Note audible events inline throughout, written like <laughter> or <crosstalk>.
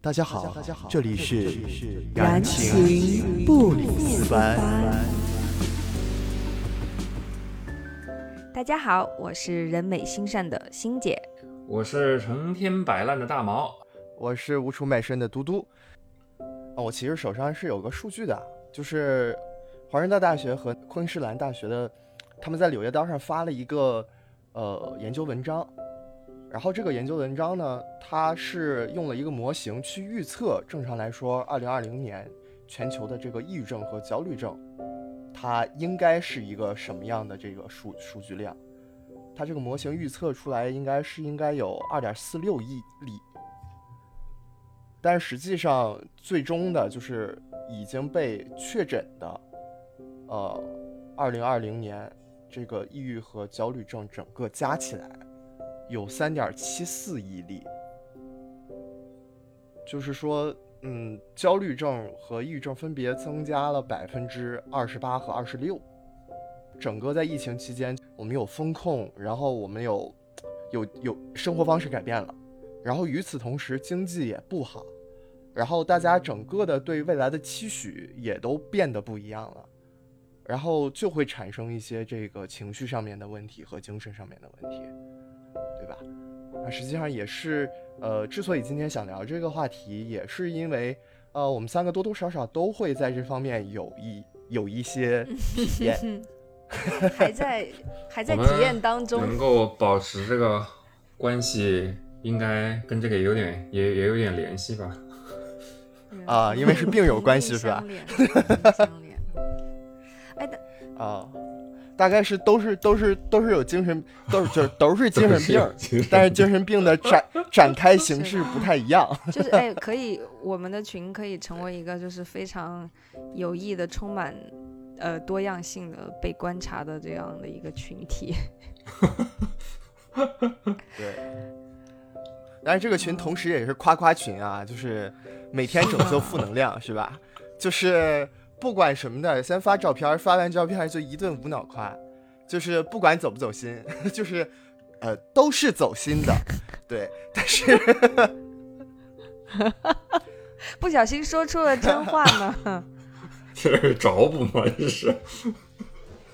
大家好，大家好这里是燃情不理丝般。大家好，我是人美心善的欣姐，我是成天摆烂的大毛，我是无处卖身的嘟嘟。哦，我其实手上是有个数据的，就是华人大大学和昆士兰大学的，他们在《柳叶刀》上发了一个呃研究文章。然后这个研究文章呢，它是用了一个模型去预测，正常来说，二零二零年全球的这个抑郁症和焦虑症，它应该是一个什么样的这个数数据量？它这个模型预测出来应该是应该有二点四六亿例，但实际上最终的就是已经被确诊的，呃，二零二零年这个抑郁和焦虑症整个加起来。有三点七四亿例，就是说，嗯，焦虑症和抑郁症分别增加了百分之二十八和二十六。整个在疫情期间，我们有风控，然后我们有有有生活方式改变了，然后与此同时经济也不好，然后大家整个的对未来的期许也都变得不一样了，然后就会产生一些这个情绪上面的问题和精神上面的问题。对吧？那实际上也是，呃，之所以今天想聊这个话题，也是因为，呃，我们三个多多少少都会在这方面有一有一些体验，<laughs> <laughs> 还在还在体验当中。能够保持这个关系，应该跟这个有点也也有点联系吧？啊，因为是病友关系 <laughs> 是吧？相连。哎的啊。大概是都是都是都是有精神，都是就是都是 <laughs> 精神病，但是精神病的展展开形式不太一样。<laughs> 就是哎，可以我们的群可以成为一个就是非常有益的、充满呃多样性的被观察的这样的一个群体。<laughs> 对，但是这个群同时也是夸夸群啊，就是每天拯救负能量是吧？就是。不管什么的，先发照片，发完照片就一顿无脑夸，就是不管走不走心，<laughs> 就是，呃，都是走心的，对。<laughs> 但是，<laughs> 不小心说出了真话呢，这是找补吗？这是。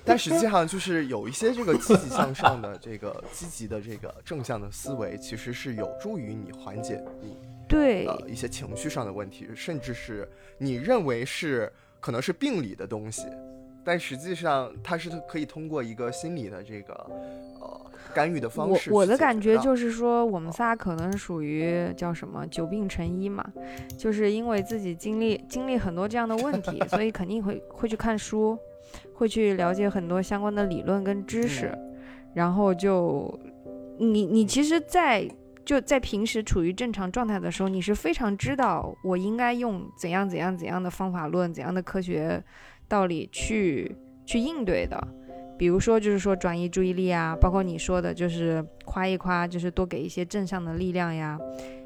但实际上，就是有一些这个积极向上的、这个积极的、这个正向的思维，其实是有助于你缓解你对呃一些情绪上的问题，甚至是你认为是。可能是病理的东西，但实际上它是可以通过一个心理的这个呃干预的方式。我我的感觉就是说，我们仨可能属于叫什么久病成医嘛，就是因为自己经历经历很多这样的问题，所以肯定会会去看书，会去了解很多相关的理论跟知识，然后就你你其实，在。就在平时处于正常状态的时候，你是非常知道我应该用怎样怎样怎样的方法论、怎样的科学道理去去应对的。比如说，就是说转移注意力啊，包括你说的，就是夸一夸，就是多给一些正向的力量呀，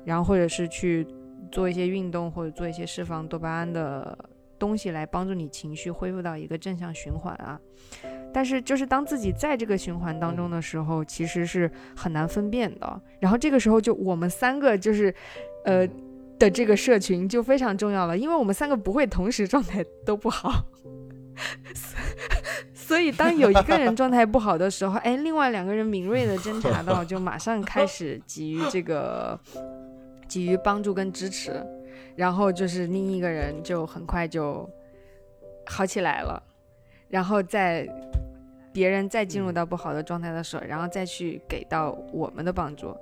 然后或者是去做一些运动，或者做一些释放多巴胺的东西来帮助你情绪恢复到一个正向循环啊。但是，就是当自己在这个循环当中的时候，其实是很难分辨的。然后这个时候，就我们三个就是，呃，的这个社群就非常重要了，因为我们三个不会同时状态都不好，所以当有一个人状态不好的时候，哎，另外两个人敏锐的侦查到，就马上开始给予这个给予帮助跟支持，然后就是另一个人就很快就好起来了，然后再。别人再进入到不好的状态的时候，然后再去给到我们的帮助。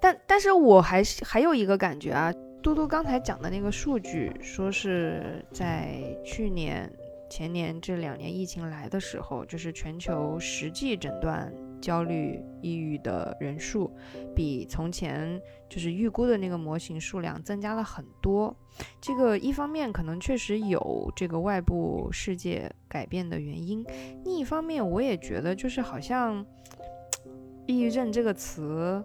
但但是我还是还有一个感觉啊，嘟嘟刚才讲的那个数据，说是在去年、前年这两年疫情来的时候，就是全球实际诊断。焦虑、抑郁的人数比从前就是预估的那个模型数量增加了很多。这个一方面可能确实有这个外部世界改变的原因，另一方面我也觉得就是好像抑郁症这个词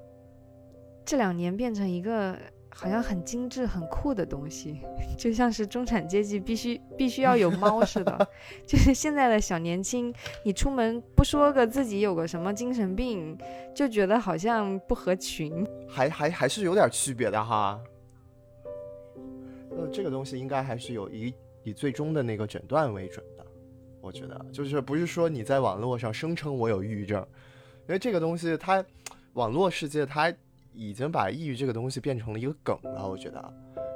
这两年变成一个。好像很精致、很酷的东西，<laughs> 就像是中产阶级必须必须要有 <laughs> 猫似的。就是现在的小年轻，你出门不说个自己有个什么精神病，就觉得好像不合群。还还还是有点区别的哈。那，这个东西应该还是有以以最终的那个诊断为准的，我觉得就是不是说你在网络上声称我有抑郁症，因为这个东西它网络世界它已经把抑郁这个东西变成了一个梗了，我觉得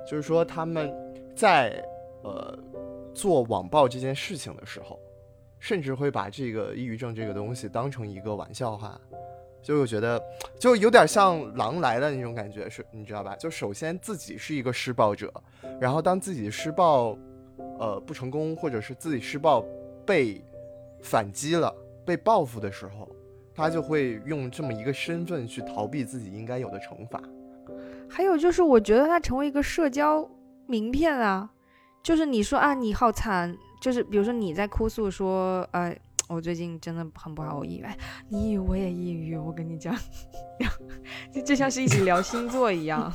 就是说他们在呃做网暴这件事情的时候，甚至会把这个抑郁症这个东西当成一个玩笑话。就我觉得，就有点像狼来的那种感觉，是你知道吧？就首先自己是一个施暴者，然后当自己施暴，呃不成功，或者是自己施暴被反击了、被报复的时候，他就会用这么一个身份去逃避自己应该有的惩罚。还有就是，我觉得他成为一个社交名片啊，就是你说啊你好惨，就是比如说你在哭诉说，呃。我最近真的很不好，我抑郁。你抑郁，我也抑郁。我跟你讲，<laughs> 就就像是一起聊星座一样，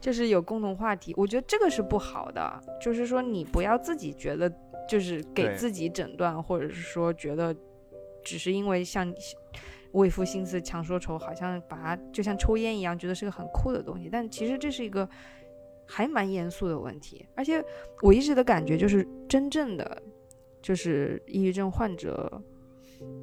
就是有共同话题。我觉得这个是不好的，就是说你不要自己觉得，就是给自己诊断，或者是说觉得只是因为像为赋新词强说愁，好像把它就像抽烟一样，觉得是个很酷的东西。但其实这是一个还蛮严肃的问题。而且我一直的感觉就是，真正的。就是抑郁症患者，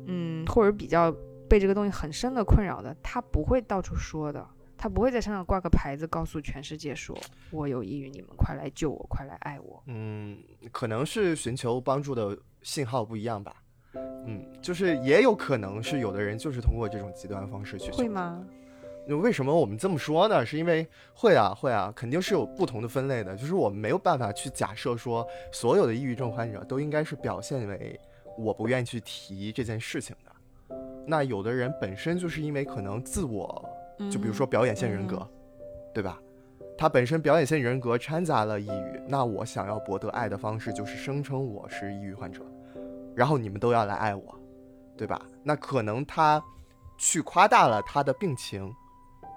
嗯，或者比较被这个东西很深的困扰的，他不会到处说的，他不会在身上挂个牌子，告诉全世界说我有抑郁，你们快来救我，快来爱我。嗯，可能是寻求帮助的信号不一样吧。嗯，就是也有可能是有的人就是通过这种极端方式去。会吗？那为什么我们这么说呢？是因为会啊会啊，肯定是有不同的分类的。就是我们没有办法去假设说所有的抑郁症患者都应该是表现为我不愿意去提这件事情的。那有的人本身就是因为可能自我，就比如说表演性人格，对吧？他本身表演性人格掺杂了抑郁，那我想要博得爱的方式就是声称我是抑郁患者，然后你们都要来爱我，对吧？那可能他去夸大了他的病情。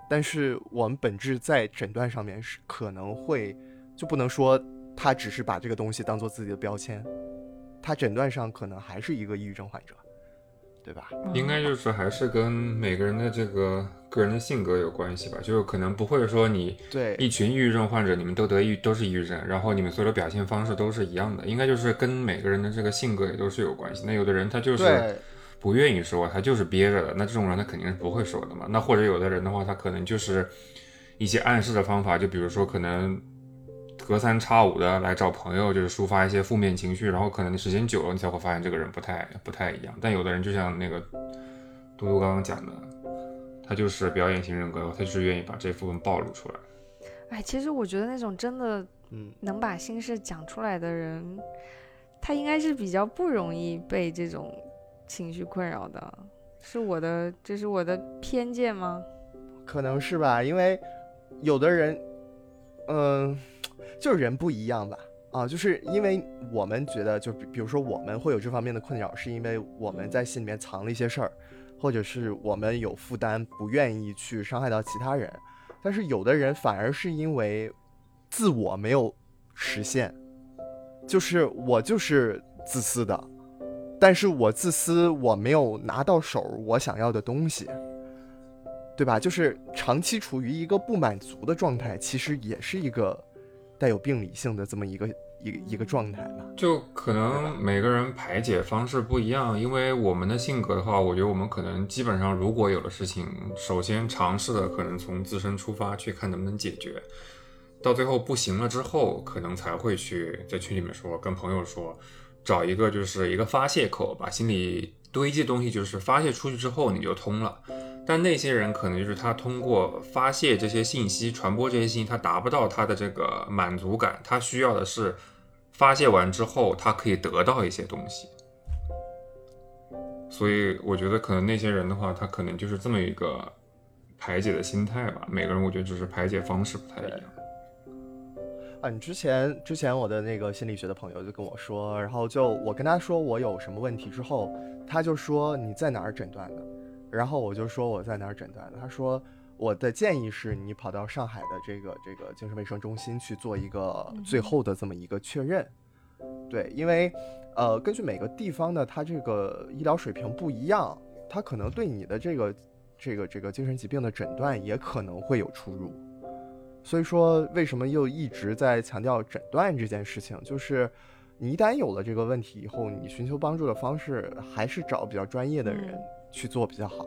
但是我们本质在诊断上面是可能会，就不能说他只是把这个东西当做自己的标签，他诊断上可能还是一个抑郁症患者，对吧？应该就是还是跟每个人的这个个人的性格有关系吧，就是可能不会说你对一群抑郁症患者，你们都得抑都是抑郁症，然后你们所有的表现方式都是一样的，应该就是跟每个人的这个性格也都是有关系。那有的人他就是。不愿意说，他就是憋着的。那这种人他肯定是不会说的嘛。那或者有的人的话，他可能就是一些暗示的方法，就比如说可能隔三差五的来找朋友，就是抒发一些负面情绪，然后可能时间久了，你才会发现这个人不太不太一样。但有的人就像那个嘟嘟刚刚讲的，他就是表演型人格，他就是愿意把这部分暴露出来。哎，其实我觉得那种真的嗯能把心事讲出来的人，他应该是比较不容易被这种。情绪困扰的是我的，这是我的偏见吗？可能是吧，因为有的人，嗯，就是人不一样吧。啊，就是因为我们觉得，就比比如说我们会有这方面的困扰，是因为我们在心里面藏了一些事儿，或者是我们有负担，不愿意去伤害到其他人。但是有的人反而是因为自我没有实现，就是我就是自私的。但是我自私，我没有拿到手我想要的东西，对吧？就是长期处于一个不满足的状态，其实也是一个带有病理性的这么一个一个一个状态嘛。就可能每个人排解方式不一样，因为我们的性格的话，我觉得我们可能基本上，如果有了事情，首先尝试的可能从自身出发去看能不能解决，到最后不行了之后，可能才会去在群里面说，跟朋友说。找一个就是一个发泄口，把心里堆积的东西就是发泄出去之后，你就通了。但那些人可能就是他通过发泄这些信息、传播这些信息，他达不到他的这个满足感，他需要的是发泄完之后，他可以得到一些东西。所以我觉得可能那些人的话，他可能就是这么一个排解的心态吧。每个人我觉得只是排解方式不太一样。啊，你之前之前我的那个心理学的朋友就跟我说，然后就我跟他说我有什么问题之后，他就说你在哪儿诊断的？然后我就说我在哪儿诊断的？他说我的建议是你跑到上海的这个这个精神卫生中心去做一个最后的这么一个确认。对，因为呃，根据每个地方的它这个医疗水平不一样，它可能对你的这个这个这个精神疾病的诊断也可能会有出入。所以说，为什么又一直在强调诊断这件事情？就是你一旦有了这个问题以后，你寻求帮助的方式还是找比较专业的人去做比较好。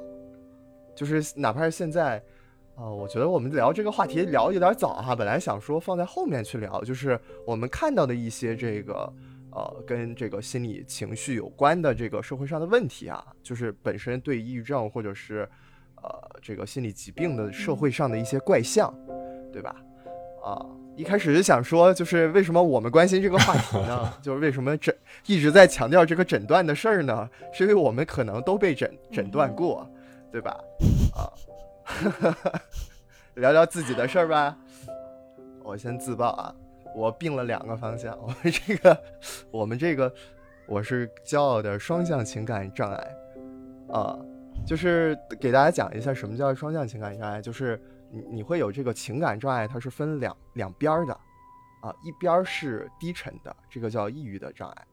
就是哪怕是现在，啊，我觉得我们聊这个话题聊有点早哈，本来想说放在后面去聊，就是我们看到的一些这个。呃，跟这个心理情绪有关的这个社会上的问题啊，就是本身对抑郁症或者是呃这个心理疾病的社会上的一些怪象，对吧？啊，一开始是想说，就是为什么我们关心这个话题呢？<laughs> 就是为什么诊一直在强调这个诊断的事儿呢？是因为我们可能都被诊诊断过，对吧？啊，<laughs> 聊聊自己的事儿吧。我先自曝啊。我病了两个方向，我们这个，我们这个，我是骄傲的双向情感障碍，啊，就是给大家讲一下什么叫双向情感障碍，就是你你会有这个情感障碍，它是分两两边的，啊，一边是低沉的，这个叫抑郁的障碍，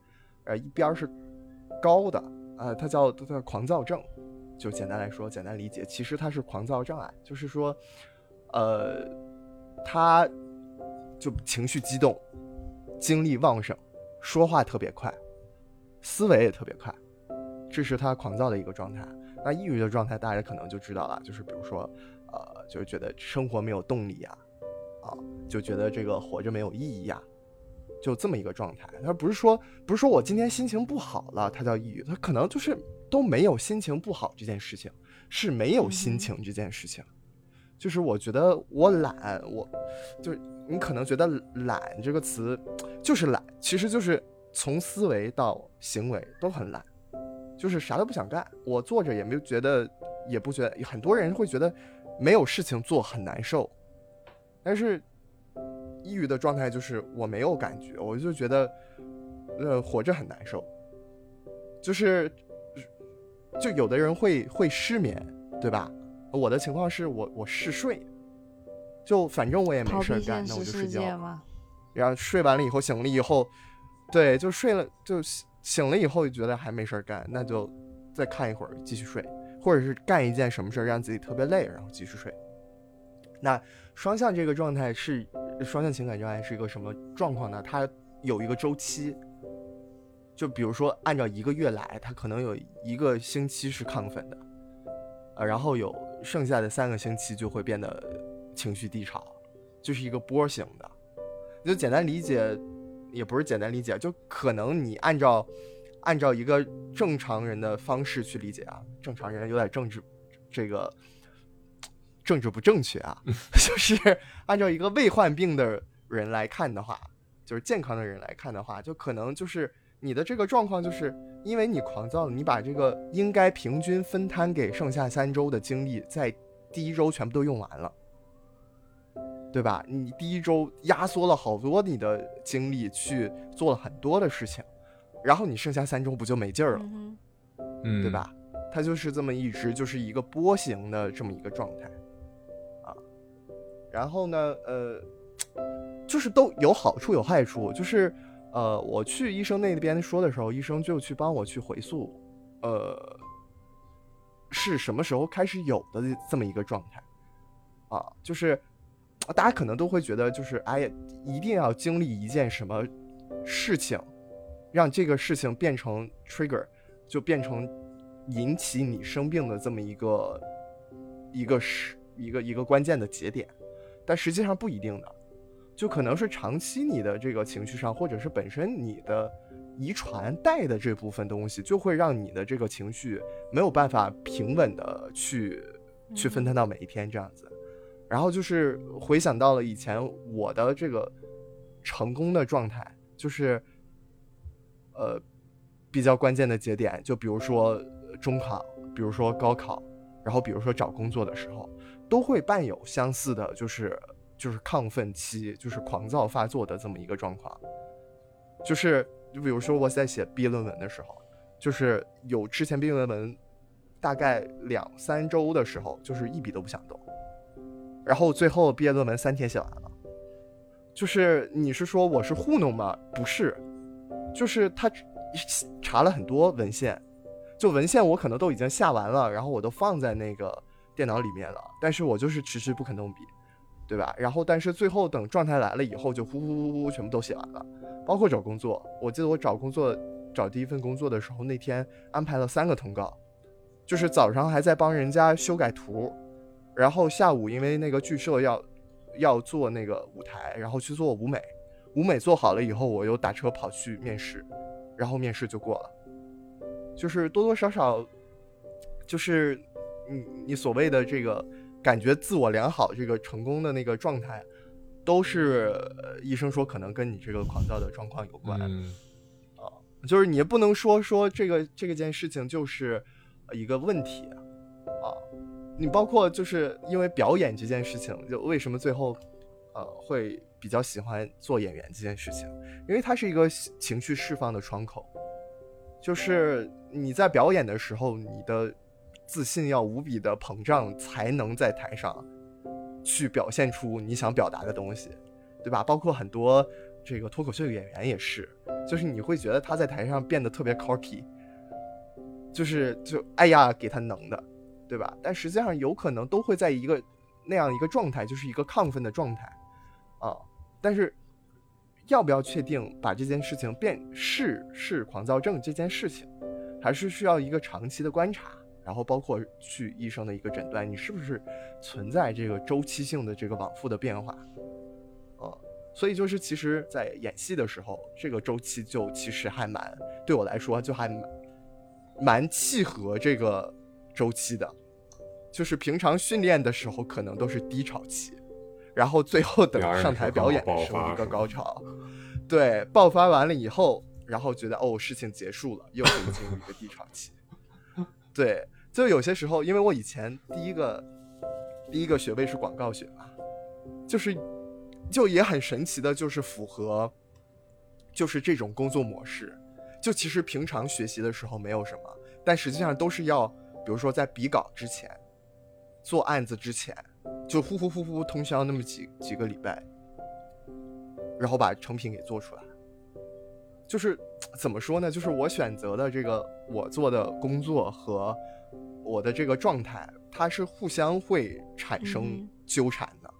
呃，一边是高的，呃，它叫它叫狂躁症，就简单来说，简单理解，其实它是狂躁障碍，就是说，呃，他。就情绪激动，精力旺盛，说话特别快，思维也特别快，这是他狂躁的一个状态。那抑郁的状态，大家可能就知道了，就是比如说，呃，就是觉得生活没有动力呀，啊，就觉得这个活着没有意义呀，就这么一个状态。他不是说，不是说我今天心情不好了，他叫抑郁，他可能就是都没有心情不好这件事情，是没有心情这件事情。就是我觉得我懒，我就是你可能觉得懒这个词就是懒，其实就是从思维到行为都很懒，就是啥都不想干。我坐着也没有觉得，也不觉得。很多人会觉得没有事情做很难受，但是抑郁的状态就是我没有感觉，我就觉得呃活着很难受，就是就有的人会会失眠，对吧？我的情况是我我嗜睡，就反正我也没事干，那我就睡觉。然后睡完了以后醒了以后，对，就睡了，就醒了以后就觉得还没事干，那就再看一会儿继续睡，或者是干一件什么事儿让自己特别累，然后继续睡。那双向这个状态是双向情感障碍是一个什么状况呢？它有一个周期，就比如说按照一个月来，它可能有一个星期是亢奋的，呃，然后有。剩下的三个星期就会变得情绪低潮，就是一个波形的。就简单理解，也不是简单理解，就可能你按照按照一个正常人的方式去理解啊，正常人有点政治这个政治不正确啊，<laughs> 就是按照一个未患病的人来看的话，就是健康的人来看的话，就可能就是你的这个状况就是。因为你狂躁了，你把这个应该平均分摊给剩下三周的精力，在第一周全部都用完了，对吧？你第一周压缩了好多你的精力去做了很多的事情，然后你剩下三周不就没劲儿了，嗯，对吧？它就是这么一直就是一个波形的这么一个状态，啊，然后呢，呃，就是都有好处有害处，就是。呃，我去医生那边说的时候，医生就去帮我去回溯，呃，是什么时候开始有的这么一个状态，啊，就是大家可能都会觉得，就是哎呀，一定要经历一件什么事情，让这个事情变成 trigger，就变成引起你生病的这么一个一个是一个一个关键的节点，但实际上不一定的。就可能是长期你的这个情绪上，或者是本身你的遗传带的这部分东西，就会让你的这个情绪没有办法平稳的去去分摊到每一天这样子。然后就是回想到了以前我的这个成功的状态，就是呃比较关键的节点，就比如说中考，比如说高考，然后比如说找工作的时候，都会伴有相似的，就是。就是亢奋期，就是狂躁发作的这么一个状况，就是就比如说我在写毕业论文的时候，就是有之前毕业论文大概两三周的时候，就是一笔都不想动，然后最后毕业论文三天写完了。就是你是说我是糊弄吗？不是，就是他查了很多文献，就文献我可能都已经下完了，然后我都放在那个电脑里面了，但是我就是迟迟不肯动笔。对吧？然后但是最后等状态来了以后，就呼呼呼呼全部都写完了，包括找工作。我记得我找工作找第一份工作的时候，那天安排了三个通告，就是早上还在帮人家修改图，然后下午因为那个剧社要要做那个舞台，然后去做舞美，舞美做好了以后，我又打车跑去面试，然后面试就过了。就是多多少少，就是你你所谓的这个感觉自我良好，这个成功的那个状态，都是呃医生说可能跟你这个狂躁的状况有关。嗯就是你也不能说说这个这个件事情就是一个问题啊，你包括就是因为表演这件事情，就为什么最后呃会比较喜欢做演员这件事情，因为它是一个情绪释放的窗口，就是你在表演的时候，你的自信要无比的膨胀，才能在台上去表现出你想表达的东西，对吧？包括很多。这个脱口秀演员也是，就是你会觉得他在台上变得特别 cocky，就是就哎呀给他能的，对吧？但实际上有可能都会在一个那样一个状态，就是一个亢奋的状态啊。但是要不要确定把这件事情变是是狂躁症这件事情，还是需要一个长期的观察，然后包括去医生的一个诊断，你是不是存在这个周期性的这个往复的变化？所以就是，其实，在演戏的时候，这个周期就其实还蛮对我来说就还蛮蛮契合这个周期的。就是平常训练的时候，可能都是低潮期，然后最后等上台表演的时候一个高潮。对，爆发完了以后，然后觉得哦，事情结束了，又可以进入一个低潮期。对，就有些时候，因为我以前第一个第一个学位是广告学嘛，就是。就也很神奇的，就是符合，就是这种工作模式。就其实平常学习的时候没有什么，但实际上都是要，比如说在比稿之前，做案子之前，就呼呼呼呼通宵那么几几个礼拜，然后把成品给做出来。就是 <tsk> 怎么说呢？就是我选择的这个我做的工作和我的这个状态，它是互相会产生纠缠的。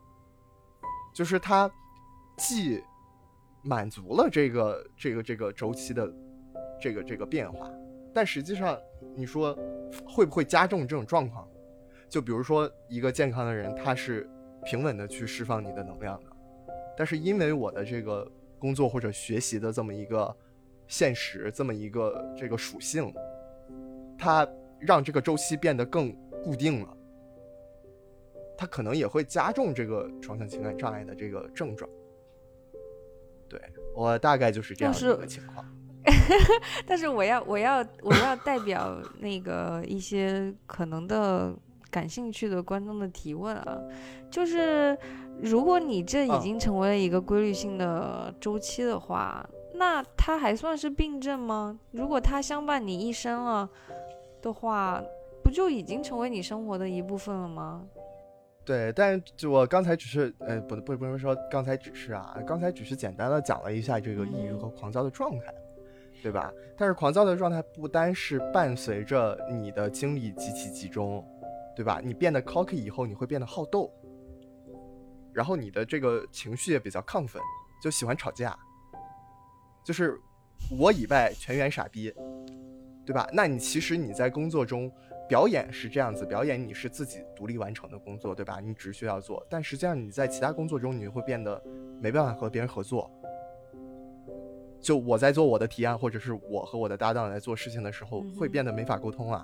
就是它，既满足了这个这个这个周期的这个这个变化，但实际上你说会不会加重这种状况？就比如说一个健康的人，他是平稳的去释放你的能量的，但是因为我的这个工作或者学习的这么一个现实，这么一个这个属性，它让这个周期变得更固定了。它可能也会加重这个双向情感障碍的这个症状。对我大概就是这样一个情况。<laughs> 但是我要我要我要代表那个一些可能的感兴趣的观众的提问啊，就是如果你这已经成为了一个规律性的周期的话，那它还算是病症吗？如果它相伴你一生了的话，不就已经成为你生活的一部分了吗？对，但就我刚才只是，呃，不不不能说刚才只是啊，刚才只是简单的讲了一下这个抑郁和狂躁的状态，对吧？但是狂躁的状态不单是伴随着你的精力极其集中，对吧？你变得 cocky 以后，你会变得好斗，然后你的这个情绪也比较亢奋，就喜欢吵架，就是我以外全员傻逼，对吧？那你其实你在工作中。表演是这样子，表演你是自己独立完成的工作，对吧？你只需要做，但实际上你在其他工作中，你会变得没办法和别人合作。就我在做我的提案，或者是我和我的搭档在做事情的时候，会变得没法沟通啊。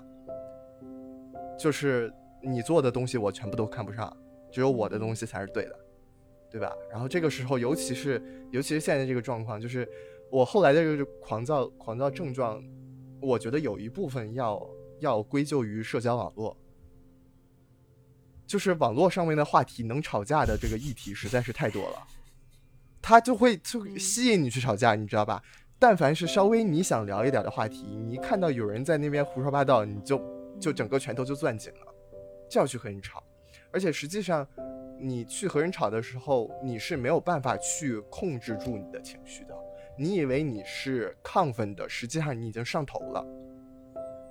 就是你做的东西我全部都看不上，只有我的东西才是对的，对吧？然后这个时候，尤其是尤其是现在这个状况，就是我后来的这个狂躁狂躁症状，我觉得有一部分要。要归咎于社交网络，就是网络上面的话题能吵架的这个议题实在是太多了，它就会就吸引你去吵架，你知道吧？但凡是稍微你想聊一点的话题，你一看到有人在那边胡说八道，你就就整个拳头就攥紧了，就要去和人吵。而且实际上，你去和人吵的时候，你是没有办法去控制住你的情绪的。你以为你是亢奋的，实际上你已经上头了。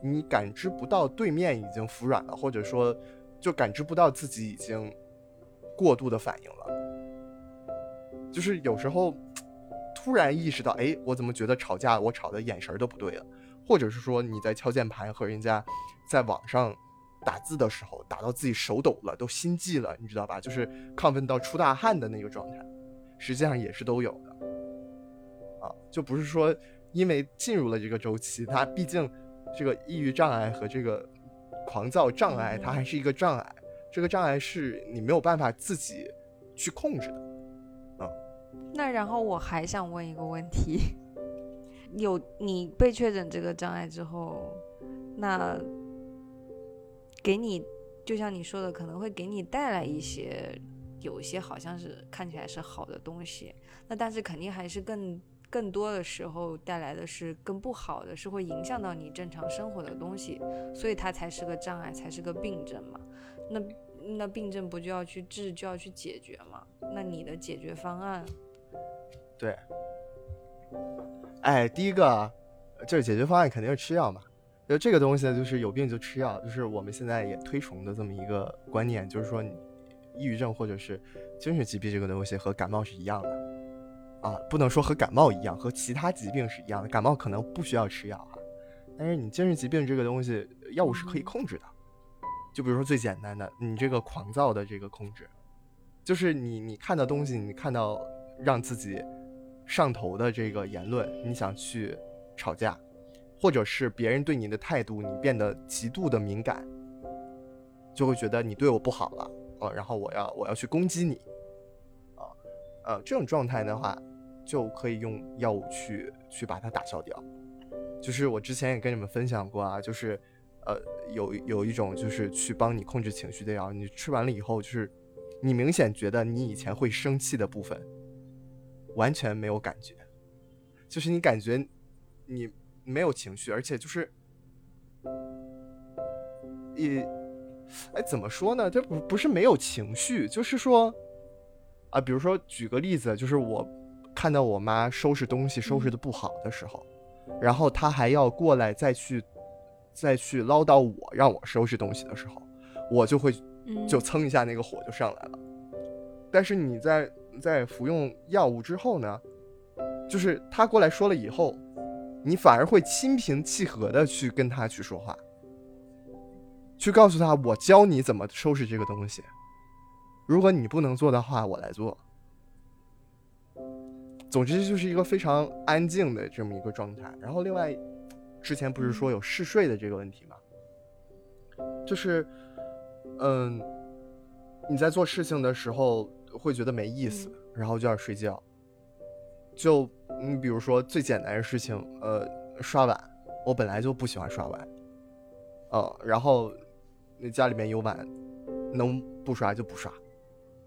你感知不到对面已经服软了，或者说，就感知不到自己已经过度的反应了，就是有时候突然意识到，哎，我怎么觉得吵架我吵的眼神都不对了，或者是说你在敲键盘和人家在网上打字的时候，打到自己手抖了，都心悸了，你知道吧？就是亢奋到出大汗的那个状态，实际上也是都有的，啊，就不是说因为进入了这个周期，它毕竟这个抑郁障碍和这个狂躁障碍，它还是一个障碍。这个障碍是你没有办法自己去控制的，啊。那然后我还想问一个问题：<laughs> 有你被确诊这个障碍之后，那给你就像你说的，可能会给你带来一些有一些好像是看起来是好的东西，那但是肯定还是更更多的时候带来的是更不好的，是会影响到你正常生活的东西，所以它才是个障碍，才是个病症嘛。那那病症不就要去治，就要去解决嘛？那你的解决方案？对，哎，第一个就是解决方案肯定是吃药嘛。就这个东西，就是有病就吃药，就是我们现在也推崇的这么一个观念，就是说，抑郁症或者是精神疾病这个东西和感冒是一样的啊，不能说和感冒一样，和其他疾病是一样的。感冒可能不需要吃药啊，但是你精神疾病这个东西，药物是可以控制的。就比如说最简单的，你这个狂躁的这个控制，就是你你看到东西，你看到让自己上头的这个言论，你想去吵架，或者是别人对你的态度，你变得极度的敏感，就会觉得你对我不好了，呃，然后我要我要去攻击你，啊，呃，这种状态的话，就可以用药物去去把它打消掉。就是我之前也跟你们分享过啊，就是。呃，有有一种就是去帮你控制情绪的药，你吃完了以后，就是你明显觉得你以前会生气的部分完全没有感觉，就是你感觉你没有情绪，而且就是也哎怎么说呢？这不不是没有情绪，就是说啊，比如说举个例子，就是我看到我妈收拾东西收拾的不好的时候，然后她还要过来再去。再去唠叨我让我收拾东西的时候，我就会就蹭一下那个火就上来了。但是你在在服用药物之后呢，就是他过来说了以后，你反而会心平气和的去跟他去说话，去告诉他我教你怎么收拾这个东西。如果你不能做的话，我来做。总之就是一个非常安静的这么一个状态。然后另外。之前不是说有嗜睡的这个问题吗？就是，嗯，你在做事情的时候会觉得没意思，然后就要睡觉。就你比如说最简单的事情，呃，刷碗，我本来就不喜欢刷碗，呃，然后那家里面有碗，能不刷就不刷，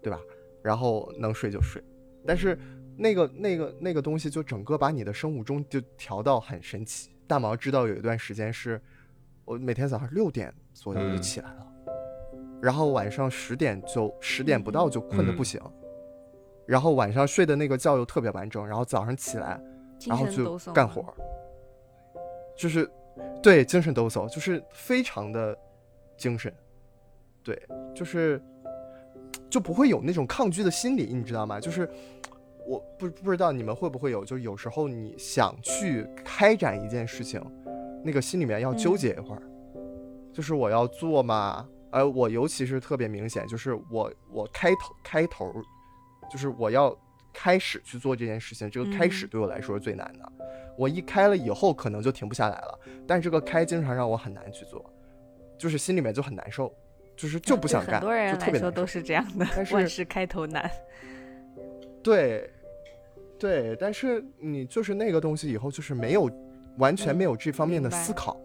对吧？然后能睡就睡，但是那个那个那个东西就整个把你的生物钟就调到很神奇。大毛知道有一段时间是，我每天早上六点左右就起来了，然后晚上十点就十点不到就困得不行，然后晚上睡的那个觉又特别完整，然后早上起来，然后就干活，就是对精神抖擞，就是非常的精神，对，就是就不会有那种抗拒的心理，你知道吗？就是。我不不知道你们会不会有，就有时候你想去开展一件事情，那个心里面要纠结一会儿，就是我要做嘛。而，我尤其是特别明显，就是我我开头开头，就是我要开始去做这件事情，这个开始对我来说是最难的。我一开了以后，可能就停不下来了，但这个开经常让我很难去做，就是心里面就很难受，就是就不想干。很多人来说都是这样的，万事开头难。<laughs> 对。对，但是你就是那个东西，以后就是没有完全没有这方面的思考，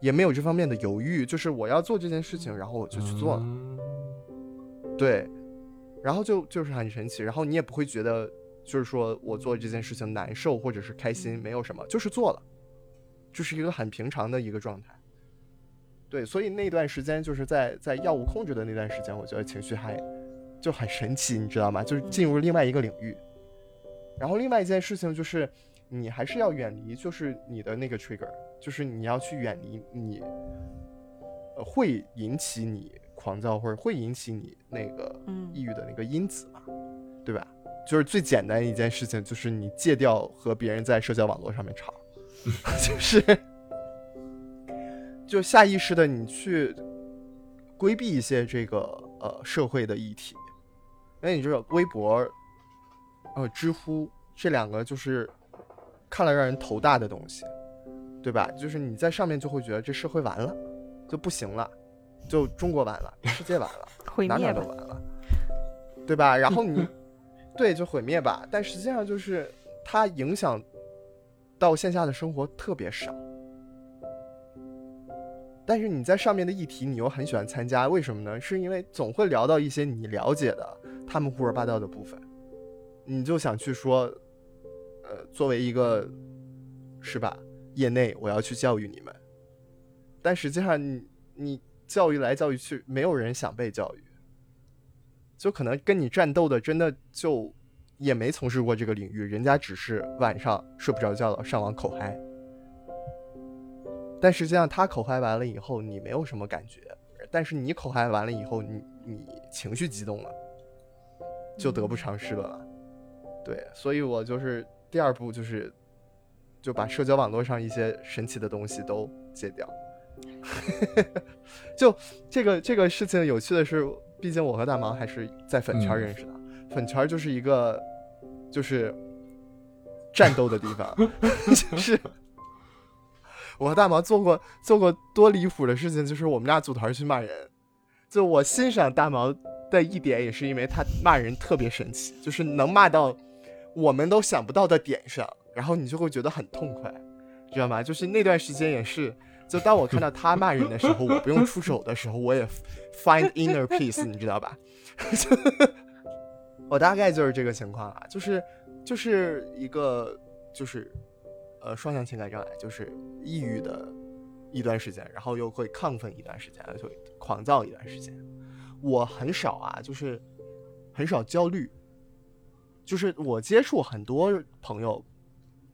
也没有这方面的犹豫，就是我要做这件事情，然后我就去做了。对，然后就就是很神奇，然后你也不会觉得就是说我做这件事情难受或者是开心，没有什么，就是做了，就是一个很平常的一个状态。对，所以那段时间就是在在药物控制的那段时间，我觉得情绪还就很神奇，你知道吗？就是进入另外一个领域。然后另外一件事情就是，你还是要远离，就是你的那个 trigger，就是你要去远离你，会引起你狂躁或者会引起你那个嗯抑郁的那个因子嘛，对吧？就是最简单一件事情，就是你戒掉和别人在社交网络上面吵，<laughs> 就是就下意识的你去规避一些这个呃社会的议题。因为你知道微博、呃知乎这两个就是看了让人头大的东西，对吧？就是你在上面就会觉得这社会完了，就不行了，就中国完了，<laughs> 世界完了。哪哪毁灭吧。都完了，对吧？然后你对就毁灭吧，但实际上就是它影响到线下的生活特别少。但是你在上面的议题，你又很喜欢参加，为什么呢？是因为总会聊到一些你了解的他们胡说八道的部分，你就想去说，呃，作为一个是吧，业内我要去教育你们，但实际上你你教育来教育去，没有人想被教育，就可能跟你战斗的真的就也没从事过这个领域，人家只是晚上睡不着觉了上网口嗨，但实际上他口嗨完了以后，你没有什么感觉，但是你口嗨完了以后，你你情绪激动了，就得不偿失了。对，所以我就是第二步就是就把社交网络上一些神奇的东西都戒掉。<laughs> 就这个这个事情有趣的是，毕竟我和大毛还是在粉圈嗯认识的，粉圈就是一个就是战斗的地方，<laughs> 就是我和大毛做过做过多离谱的事情，就是我们俩组团去骂人。就我欣赏大毛的一点，也是因为他骂人特别神奇，就是能骂到我们都想不到的点上，然后你就会觉得很痛快，知道吗？就是那段时间也是，就当我看到他骂人的时候，我不用出手的时候，我也 find inner peace，你知道吧？<laughs> 我大概就是这个情况啊，就是就是一个就是呃双向情感障碍，就是抑郁的一段时间，然后又会亢奋一段时间，就会狂躁一段时间。我很少啊，就是很少焦虑，就是我接触很多朋友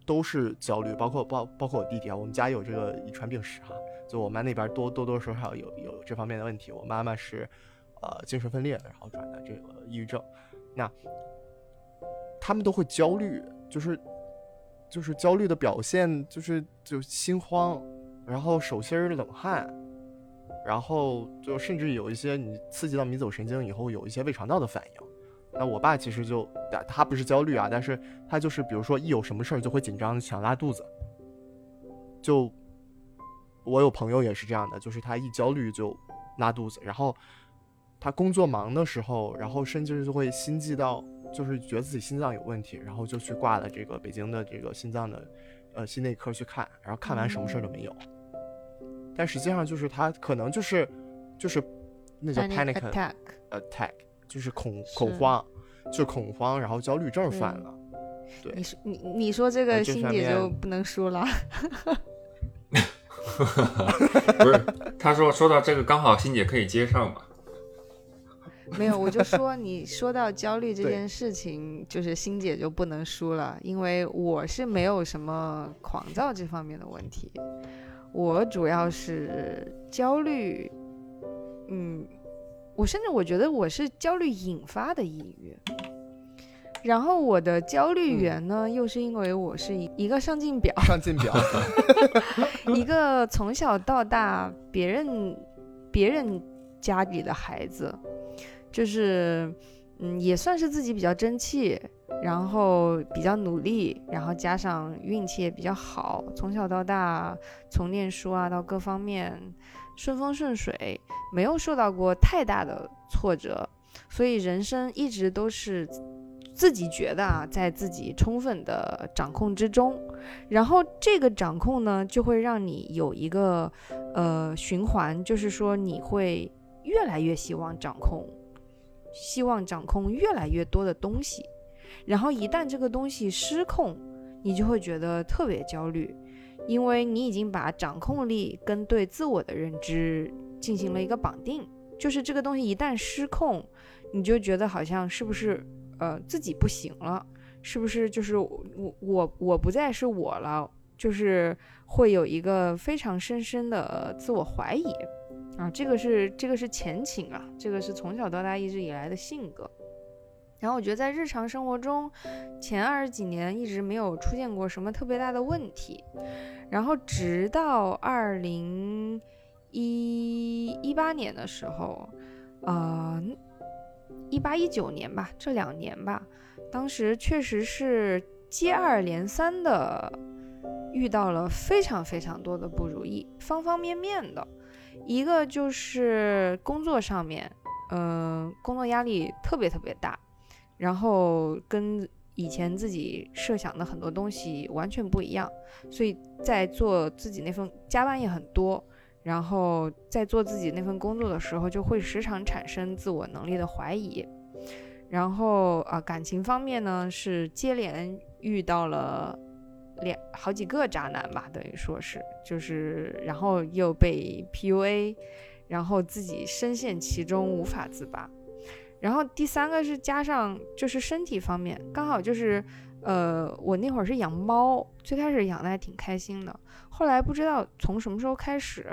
都是焦虑，包括包包括我弟弟啊，我们家有这个遗传病史哈、就我妈那边多多多少少有有这方面的问题。我妈妈是呃精神分裂，然后转的这个抑郁症，那他们都会焦虑，就是就是焦虑的表现就是就心慌，然后手心冷汗，然后就甚至有一些你刺激到迷走神经以后有一些胃肠道的反应。那我爸其实就他他不是焦虑啊，但是他就是比如说一有什么事儿就会紧张想拉肚子，就我有朋友也是这样的，就是他一焦虑就拉肚子，然后他工作忙的时候，然后甚至就会心悸到，就是觉得自己心脏有问题，然后就去挂了这个北京的这个心脏的呃心内科去看，然后看完什么事儿都没有，但实际上就是他可能就是就是那叫 panic attack，attack，就是恐恐慌，就是恐慌，然后焦虑症犯对了。对你说你你说这个欣姐就不能输了。<laughs> 不是，他说说到这个，刚好欣姐可以接上嘛。没有，我就说你说到焦虑这件事情，就是欣姐就不能输了，因为我是没有什么狂躁这方面的问题，我主要是焦虑，嗯，我甚至我觉得我是焦虑引发的抑郁。然后我的焦虑嗯源呢，又是因为我是一一个上进表，上进表，<laughs> 一个从小到大别人别人家里的孩子，就是嗯，也算是自己比较争气，然后比较努力，然后加上运气也比较好，从小到大从念书啊到各方面顺风顺水，没有受到过太大的挫折，所以人生一直都是。自己觉得啊，在自己充分的掌控之中，然后这个掌控呢，就会让你有一个呃循环，就是说你会越来越希望掌控，希望掌控越来越多的东西，然后一旦这个东西失控，你就会觉得特别焦虑，因为你已经把掌控力跟对自我的认知进行了一个绑定，就是这个东西一旦失控，你就觉得好像是不是呃自己不行了。是不是就是我我我不再是我了？就是会有一个非常深深的自我怀疑，啊，这个是这个是前情啊，这个是从小到大一直以来的性格。然后我觉得在日常生活中，前二十几年一直没有出现过什么特别大的问题，然后直到二零一一八年的时候，呃，一八一九年吧，这两年吧，当时确实是接二连三的遇到了非常非常多的不如意，方方面面的，一个就是工作上面，嗯、工作压力特别特别大。然后跟以前自己设想的很多东西完全不一样，所以在做自己那份加班也很多，然后在做自己那份工作的时候，就会时常产生自我能力的怀疑。然后啊、感情方面呢是接连遇到了两好几个渣男吧，等于说是就是，然后又被 PUA，然后自己深陷其中无法自拔。然后第三个是加上就是身体方面，刚好就是，呃，我那会儿是养猫，最开始养的还挺开心的，后来不知道从什么时候开始，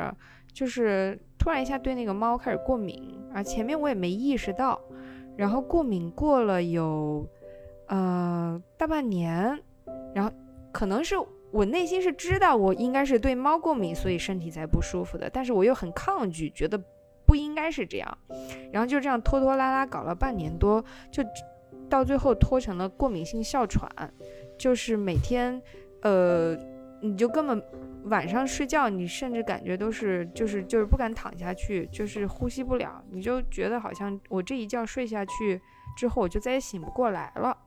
就是突然一下对那个猫开始过敏，啊，前面我也没意识到，然后过敏过了有，呃，大半年，然后可能是我内心是知道我应该是对猫过敏，所以身体才不舒服的，但是我又很抗拒，觉得不应该是这样。然后就这样拖拖拉拉搞了半年多，就到最后拖成了过敏性哮喘，就是每天，呃，你就根本晚上睡觉，你甚至感觉都是就是就是不敢躺下去，就是呼吸不了，你就觉得好像我这一觉睡下去之后，我就再也醒不过来了。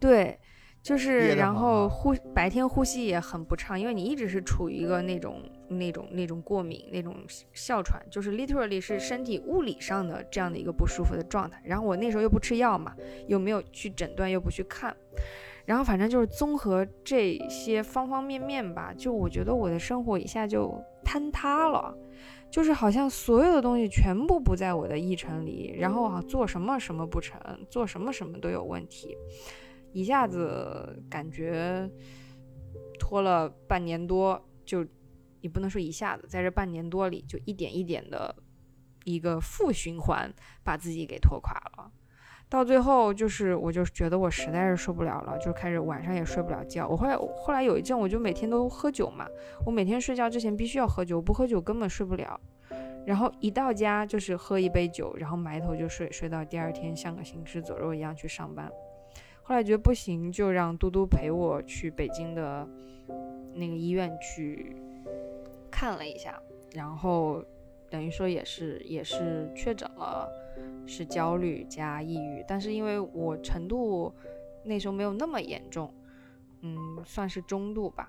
对，就是然后呼白天呼吸也很不畅，因为你一直是处于一个那种那种那种过敏那种哮喘，就是 literally 是身体物理上的这样的一个不舒服的状态。然后我那时候又不吃药嘛，又没有去诊断，又不去看，然后反正就是综合这些方方面面吧，就我觉得我的生活一下就坍塌了。就是好像所有的东西全部不在我的议程里，然后啊做什么什么不成，做什么什么都有问题，一下子感觉拖了半年多，就也不能说一下子，在这半年多里就一点一点的一个负循环，把自己给拖垮了。到最后就是，我就觉得我实在是受不了了，就开始晚上也睡不了觉。我后来后来有一阵，我就每天都喝酒嘛，我每天睡觉之前必须要喝酒，不喝酒根本睡不了。然后一到家就是喝一杯酒，然后埋头就睡，睡到第二天像个行尸走肉一样去上班。后来觉得不行，就让嘟嘟陪我去北京的那个医院去看了一下，然后等于说也是也是确诊了是焦虑加抑郁，但是因为我程度那时候没有那么严重，嗯，算是中度吧。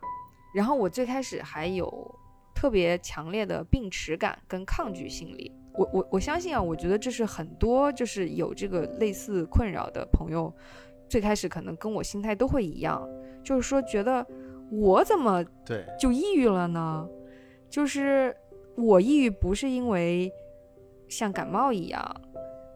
然后我最开始还有特别强烈的病耻感跟抗拒心理。我我我相信啊，我觉得这是很多就是有这个类似困扰的朋友，最开始可能跟我心态都会一样，就是说觉得我怎么对，就抑郁了呢？就是我抑郁不是因为像感冒一样，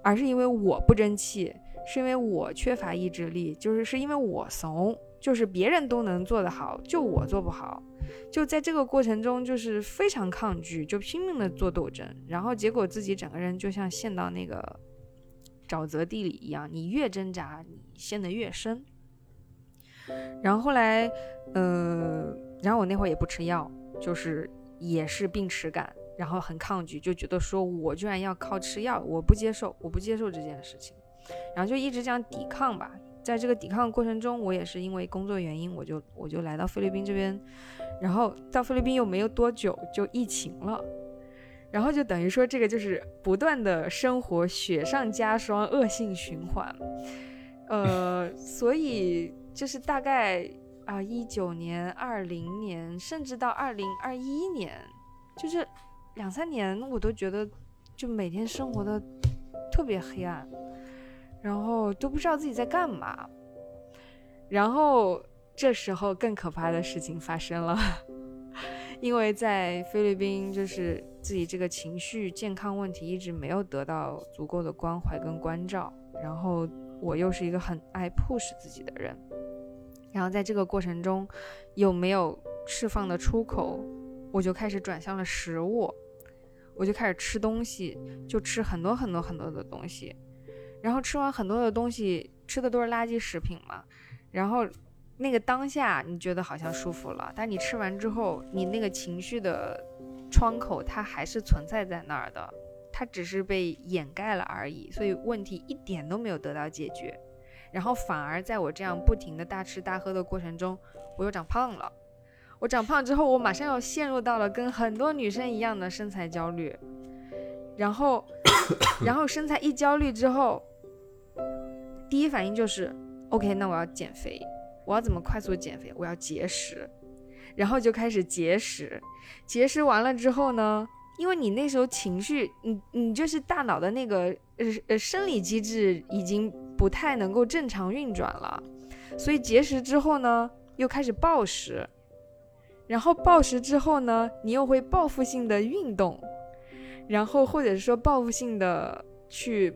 而是因为我不争气，是因为我缺乏意志力，就是是因为我怂，就是别人都能做得好，就我做不好。就在这个过程中，就是非常抗拒，就拼命的做斗争，然后结果自己整个人就像陷到那个沼泽地里一样，你越挣扎，你陷得越深。然后后来，呃，然后我那会儿也不吃药，就是也是病耻感，然后很抗拒，就觉得说我居然要靠吃药，我不接受，我不接受这件事情，然后就一直这样抵抗吧。在这个抵抗过程中，我也是因为工作原因，我就我就来到菲律宾这边，然后到菲律宾又没有多久就疫情了，然后就等于说这个就是不断的生活雪上加霜，恶性循环。呃，<laughs> 所以就是大概啊，一九年、二零年，甚至到二零二一年，就是两三年，我都觉得就每天生活的特别黑暗，然后都不知道自己在干嘛。然后这时候更可怕的事情发生了，<laughs> 因为在菲律宾，就是自己这个情绪健康问题一直没有得到足够的关怀跟关照，然后我又是一个很爱 push 自己的人，然后在这个过程中有没有释放的出口，我就开始转向了食物。我就开始吃东西，就吃很多很多很多的东西，然后吃完很多的东西，吃的都是垃圾食品嘛，然后那个当下你觉得好像舒服了，但你吃完之后，你那个情绪的窗口它还是存在在那儿的，它只是被掩盖了而已，所以问题一点都没有得到解决。然后反而在我这样不停的大吃大喝的过程中，我又长胖了。我长胖之后，我马上又陷入到了跟很多女生一样的身材焦虑。然后，<coughs> 然后身材一焦虑之后，第一反应就是，OK，那我要减肥。我要怎么快速减肥？我要节食。然后就开始节食。节食完了之后呢，因为你那时候情绪，你你就是大脑的那个呃呃生理机制已经。不太能够正常运转了，所以节食之后呢，又开始暴食，然后暴食之后呢，你又会报复性的运动，然后或者是说报复性的去，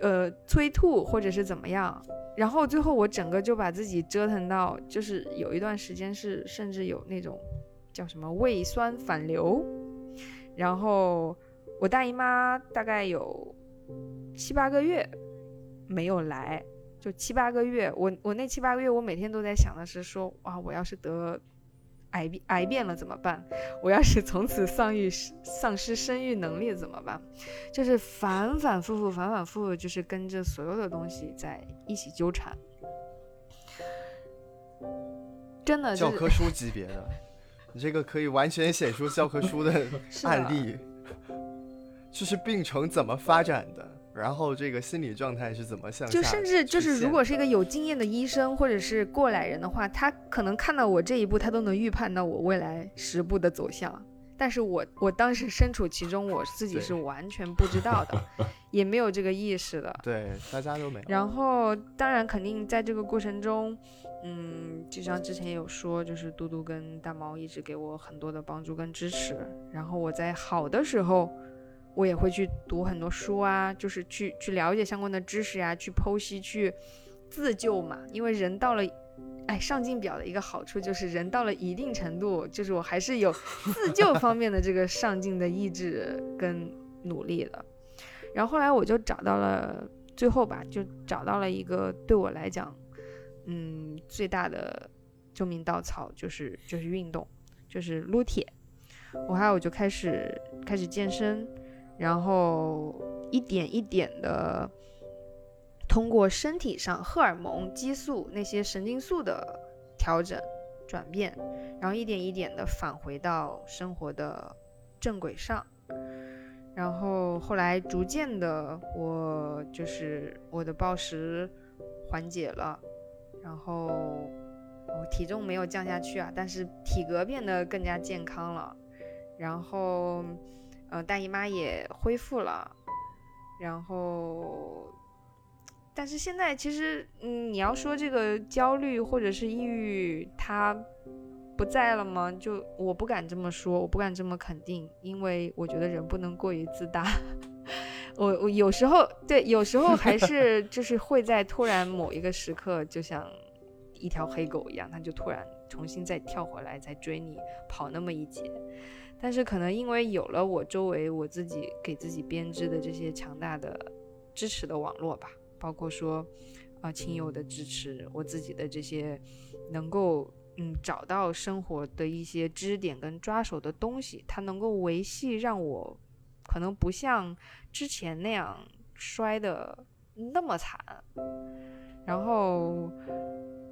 呃，催吐或者是怎么样，然后最后我整个就把自己折腾到，就是有一段时间是甚至有那种叫什么胃酸反流，然后我大姨妈大概有七八个月。没有来，就七八个月。我我那七八个月，我每天都在想的是说，哇，我要是得癌变癌变了怎么办？我要是从此丧育丧失生育能力怎么办？就是反反复复，反反复复，就是跟着所有的东西在一起纠缠。真的，教科书级别的，你这个可以完全写出教科书的 <laughs> 案例，就是病程怎么发展的。然后这个心理状态是怎么向就甚至就是，如果是一个有经验的医生或者是过来人的话，他可能看到我这一步，他都能预判到我未来十步的走向。但是我我当时身处其中，我自己是完全不知道的，<laughs> 也没有这个意识的。对，大家都没有。然后当然肯定在这个过程中，嗯，就像之前有说，就是嘟嘟跟大毛一直给我很多的帮助跟支持。然后我在好的时候。我也会去读很多书啊，就是去去了解相关的知识呀，去剖析，去自救嘛。因为人到了，哎，上进表的一个好处就是人到了一定程度，就是我还是有自救方面的这个上进的意志跟努力的。然后后来我就找到了，最后吧，就找到了一个对我来讲，嗯，最大的救命稻草就是就是运动，就是撸铁。我还有我就开始开始健身。然后一点一点的通过身体上荷尔蒙、激素那些神经素的调整转变，然后一点一点的返回到生活的正轨上。然后后来逐渐的，我就是我的暴食缓解了，然后我体重没有降下去啊，但是体格变得更加健康了，然后。呃，大姨妈也恢复了，然后，但是现在其实，嗯，你要说这个焦虑或者是抑郁，它不在了吗？就我不敢这么说，我不敢这么肯定，因为我觉得人不能过于自大。<laughs> 我我有时候对，有时候还是就是会在突然某一个时刻，就像一条黑狗一样，它就突然重新再跳回来，再追你跑那么一截。但是可能因为有了我周围我自己给自己编织的这些强大的支持的网络吧，包括说啊亲友的支持，我自己的这些能够嗯找到生活的一些支点跟抓手的东西，它能够维系让我可能不像之前那样摔的那么惨。然后，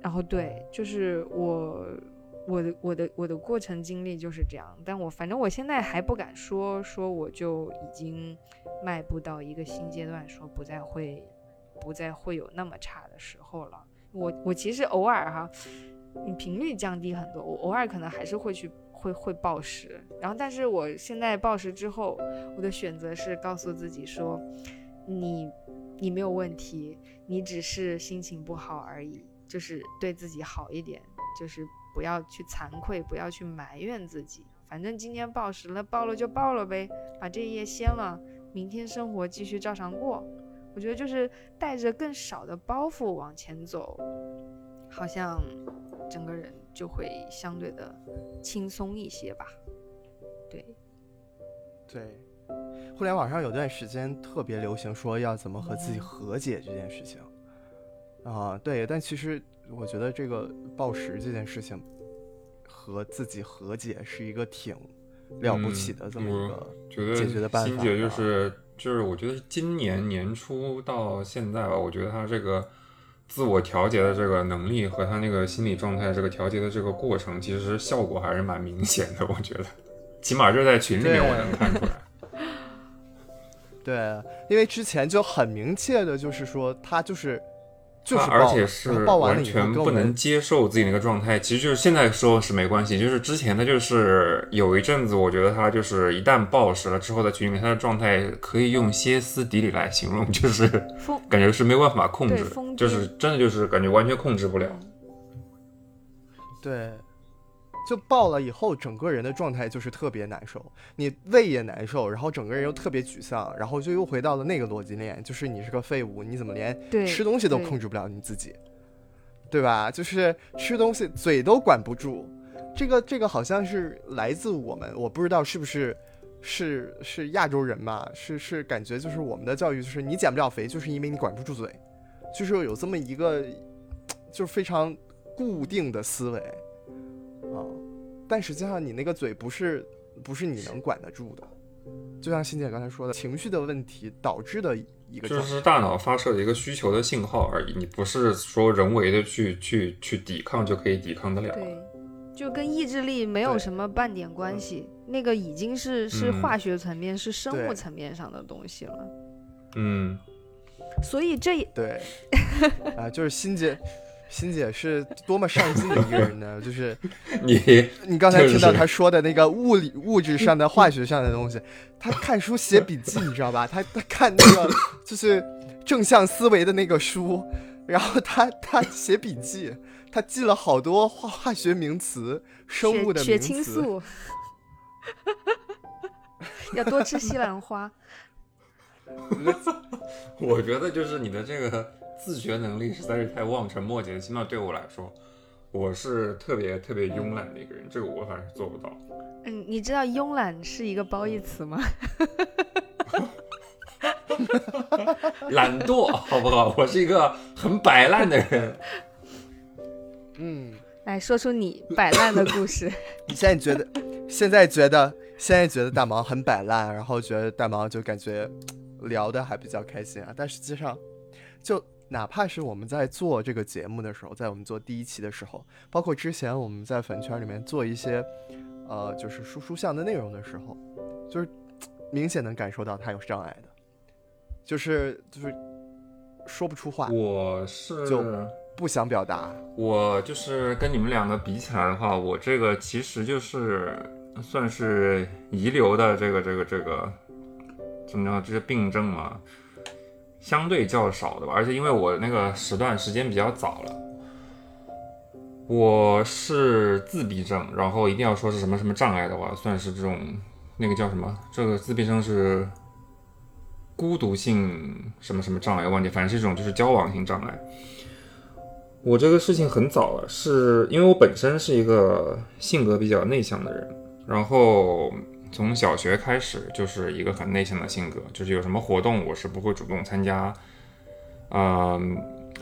然后对，就是我。我的我的我的过程经历就是这样，但我反正我现在还不敢说说我就已经迈步到一个新阶段，说不再会不再会有那么差的时候了。我我其实偶尔哈，你频率降低很多，我偶尔可能还是会去会会暴食，然后但是我现在暴食之后，我的选择是告诉自己说，你你没有问题，你只是心情不好而已，就是对自己好一点，就是。不要去惭愧，不要去埋怨自己，反正今天暴食了，暴了就暴了呗，把这一页掀了，明天生活继续照常过。我觉得就是带着更少的包袱往前走，好像整个人就会相对的轻松一些吧。对，对。互联网上有段时间特别流行说要怎么和自己和解这件事情，啊，对，但其实我觉得这个暴食这件事情和自己和解是一个挺了不起的这么一个觉得解决的办法。欣姐就是就是，我觉得今年年初到现在吧，我觉得他这个自我调节的这个能力和他那个心理状态这个调节的这个过程，其实效果还是蛮明显的，我觉得，起码就是在群里面我能看出来。<laughs> 对，因为之前就很明确的，就是说他就是，就是而且是完全不能接受自己那个状态。其实就是现在说是没关系，就是之前他就是有一阵子，我觉得他就是一旦暴食了之后，在群里面他的状态可以用歇斯底里来形容，就是感觉是没有办法控制，就是真的就是感觉完全控制不了。对。就爆了以后，整个人的状态就是特别难受，你胃也难受，然后整个人又特别沮丧，然后就又回到了那个逻辑链，就是你是个废物，你怎么连吃东西都控制不了你自己，对吧？就是吃东西嘴都管不住，这个这个好像是来自我们，我不知道是不是是是亚洲人嘛？是是感觉就是我们的教育就是你减不了肥，就是因为你管不住嘴，就是有这么一个就是非常固定的思维。啊，但实际上你那个嘴不是不是你能管得住的，就像欣姐刚才说的，情绪的问题导致的一个，就是大脑发射的一个需求的信号而已，你不是说人为的去去去抵抗就可以抵抗得了。对，就跟意志力没有什么半点关系，那个已经是是化学层面、是生物层面上的东西了。嗯，所以这对 <laughs> 啊，就是欣姐。欣姐是多么上进的一个人呢？就是 <laughs> 你，你刚才听到他说的那个物理、物质上的、化学上的东西，他看书写笔记，你知道吧？他他看那个就是正向思维的那个书，然后他他写笔记，他记了好多化化学名词、生物的名词。血清素，<laughs> 要多吃西兰花。<laughs> 我觉得就是你的这个。自学能力实在是太望尘莫及了，起码对我来说，我是特别特别慵懒的一个人，这个我反正是做不到。嗯，你知道慵懒是一个褒义词吗？<laughs> 懒惰，好不好？我是一个很摆烂的人。嗯，<laughs> 来说出你摆烂的故事。<laughs> 你现在觉得，现在觉得，现在觉得大毛很摆烂，然后觉得大毛就感觉聊的还比较开心啊，但实际上就。哪怕是我们在做这个节目的时候，在我们做第一期的时候，包括之前我们在粉圈里面做一些，呃，就是输书像的内容的时候，就是 <tsk> 明显能感受到他有障碍的，就是就是说不出话。我是就不想表达。我就是跟你们两个比起来的话，我这个其实就是算是遗留的这个这个这个怎么着这些病症嘛。相对较少的吧，而且因为我那个时段时间比较早了，我是自闭症，然后一定要说是什么什么障碍的话，算是这种那个叫什么？这个自闭症是孤独性什么什么障碍？忘记，反正是一种就是交往性障碍。我这个事情很早了，是因为我本身是一个性格比较内向的人，然后。从小学开始就是一个很内向的性格，就是有什么活动我是不会主动参加，嗯，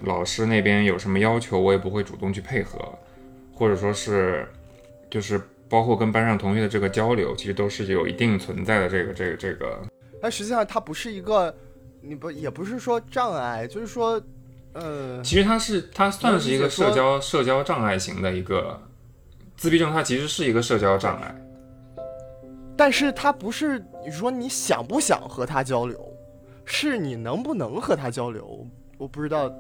老师那边有什么要求我也不会主动去配合，或者说是，就是包括跟班上同学的这个交流，其实都是有一定存在的这个这个这个。但实际上它不是一个，你不也不是说障碍，就是说，呃，其实它是它算是一个社交社交障碍型的一个自闭症，它其实是一个社交障碍。但是他不是你说你想不想和他交流，是你能不能和他交流？我不知道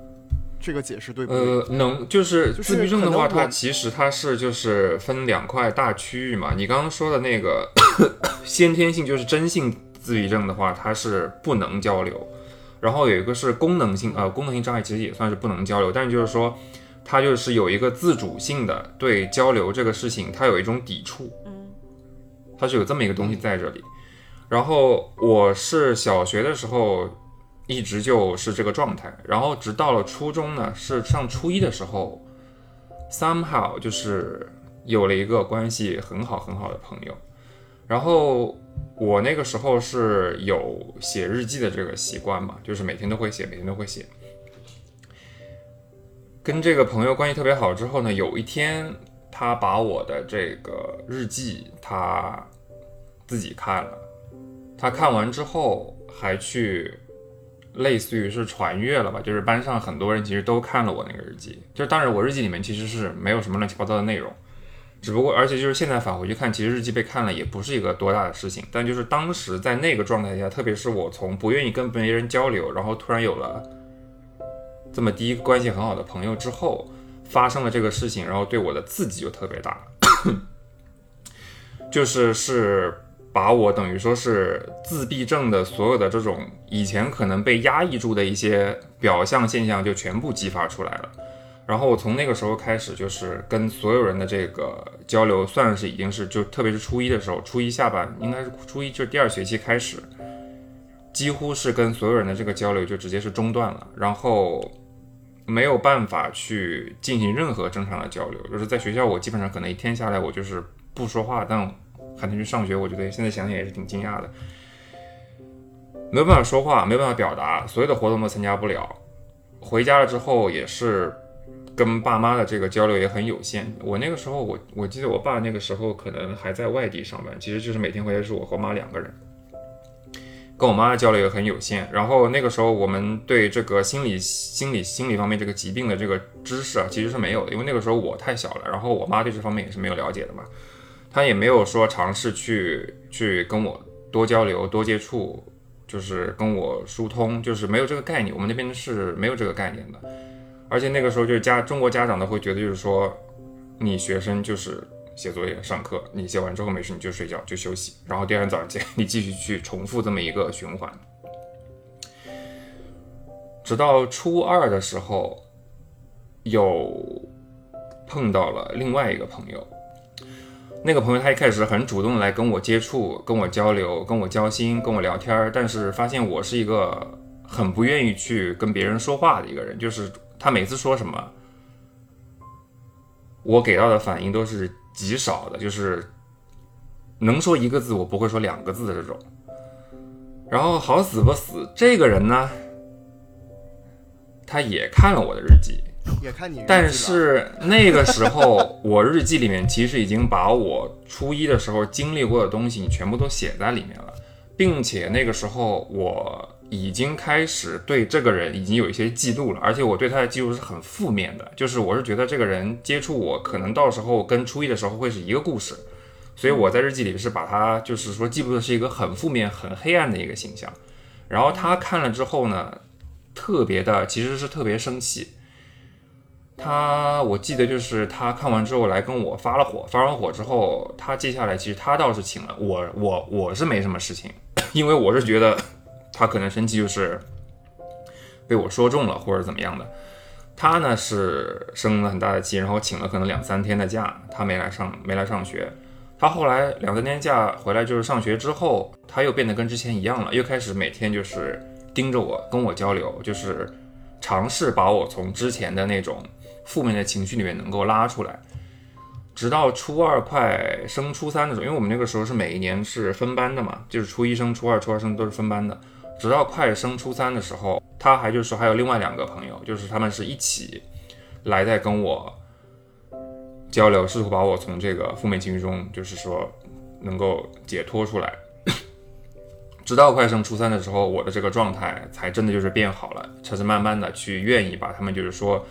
这个解释对不对？呃，能就是自闭症的话，它其实它是就是分两块大区域嘛。你刚刚说的那个 <coughs> 先天性就是真性自闭症的话，它是不能交流。然后有一个是功能性呃功能性障碍，其实也算是不能交流，但是就是说它就是有一个自主性的对交流这个事情，它有一种抵触。它是有这么一个东西在这里，然后我是小学的时候一直就是这个状态，然后直到了初中呢，是上初一的时候，somehow 就是有了一个关系很好很好的朋友，然后我那个时候是有写日记的这个习惯嘛，就是每天都会写，每天都会写。跟这个朋友关系特别好之后呢，有一天他把我的这个日记他自己看了，他看完之后还去类似于是传阅了吧，就是班上很多人其实都看了我那个日记，就是当然我日记里面其实是没有什么乱七八糟的内容，只不过而且就是现在返回去看，其实日记被看了也不是一个多大的事情，但就是当时在那个状态下，特别是我从不愿意跟别人交流，然后突然有了。这么第一个关系很好的朋友之后，发生了这个事情，然后对我的刺激就特别大，<coughs> 就是是把我等于说是自闭症的所有的这种以前可能被压抑住的一些表象现象就全部激发出来了。然后我从那个时候开始，就是跟所有人的这个交流，算是已经是就特别是初一的时候，初一下半应该是初一就是第二学期开始，几乎是跟所有人的这个交流就直接是中断了，然后。没有办法去进行任何正常的交流，就是在学校，我基本上可能一天下来，我就是不说话。但还能去上学，我觉得现在想想也是挺惊讶的。没有办法说话，没有办法表达，所有的活动都参加不了。回家了之后，也是跟爸妈的这个交流也很有限。我那个时候，我我记得我爸那个时候可能还在外地上班，其实就是每天回来是我和我妈两个人。跟我妈的交流也很有限，然后那个时候我们对这个心理、心理、心理方面这个疾病的这个知识啊，其实是没有的，因为那个时候我太小了，然后我妈对这方面也是没有了解的嘛，她也没有说尝试去去跟我多交流、多接触，就是跟我疏通，就是没有这个概念，我们那边是没有这个概念的，而且那个时候就是家中国家长都会觉得就是说，你学生就是。写作业、上课，你写完之后没事你就睡觉就休息，然后第二天早上起来 <laughs> 你继续去重复这么一个循环，直到初二的时候，有碰到了另外一个朋友。那个朋友他一开始很主动来跟我接触、跟我交流、跟我交心、跟我聊天，但是发现我是一个很不愿意去跟别人说话的一个人，就是他每次说什么，我给到的反应都是。极少的，就是能说一个字，我不会说两个字的这种。然后好死不死，这个人呢，他也看了我的日记，也看你。但是那个时候，我日记里面其实已经把我初一的时候经历过的东西，你全部都写在里面了，并且那个时候我。已经开始对这个人已经有一些记录了，而且我对他的记录是很负面的，就是我是觉得这个人接触我，可能到时候跟初一的时候会是一个故事，所以我在日记里是把他就是说记录的是一个很负面、很黑暗的一个形象。然后他看了之后呢，特别的其实是特别生气。他我记得就是他看完之后来跟我发了火，发完火之后，他接下来其实他倒是请了我，我我是没什么事情，<coughs> 因为我是觉得。他可能生气就是被我说中了，或者怎么样的。他呢是生了很大的气，然后请了可能两三天的假，他没来上，没来上学。他后来两三天假回来，就是上学之后，他又变得跟之前一样了，又开始每天就是盯着我，跟我交流，就是尝试把我从之前的那种负面的情绪里面能够拉出来。直到初二快升初三的时候，因为我们那个时候是每一年是分班的嘛，就是初一升初二，初二升都是分班的。直到快升初三的时候，他还就是说还有另外两个朋友，就是他们是一起来在跟我交流，试图把我从这个负面情绪中，就是说能够解脱出来。<coughs> 直到快升初三的时候，我的这个状态才真的就是变好了，才是慢慢的去愿意把他们就是说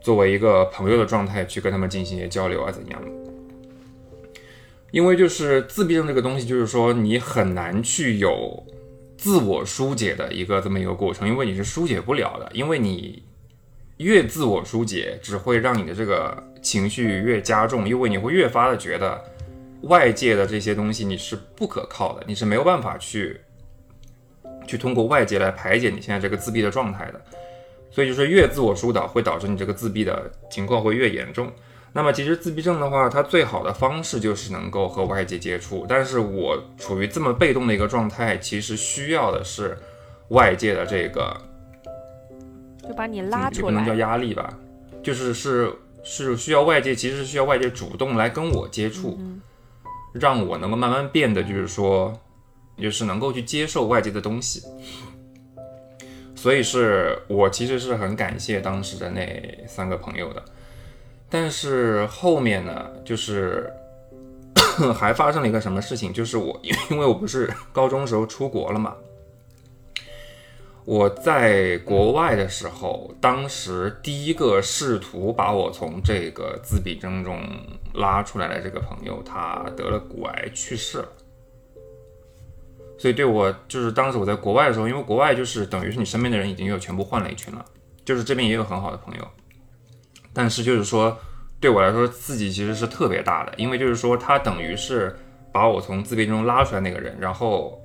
作为一个朋友的状态去跟他们进行一些交流啊怎样的。因为就是自闭症这个东西，就是说你很难去有。自我疏解的一个这么一个过程，因为你是疏解不了的，因为你越自我疏解，只会让你的这个情绪越加重，因为你会越发的觉得外界的这些东西你是不可靠的，你是没有办法去去通过外界来排解你现在这个自闭的状态的，所以就是越自我疏导，会导致你这个自闭的情况会越严重。那么其实自闭症的话，它最好的方式就是能够和外界接触。但是我处于这么被动的一个状态，其实需要的是外界的这个，就把你拉出来，不能叫压力吧，就是是是需要外界，其实是需要外界主动来跟我接触。让我能够慢慢变得，就是说，就是能够去接受外界的东西。所以是我其实是很感谢当时的那三个朋友的。但是后面呢，就是 <coughs> 还发生了一个什么事情，就是我 <laughs> 因为我不是高中时候出国了嘛。我在国外的时候，当时第一个试图把我从这个自闭症中拉出来的这个朋友，他得了骨癌去世了。所以对我就是当时我在国外的时候，因为国外就是等于是你身边的人已经又全部换了一群了，就是这边也有很好的朋友，但是就是说对我来说刺激其实是特别大的，因为就是说他等于是把我从自闭中拉出来那个人，然后。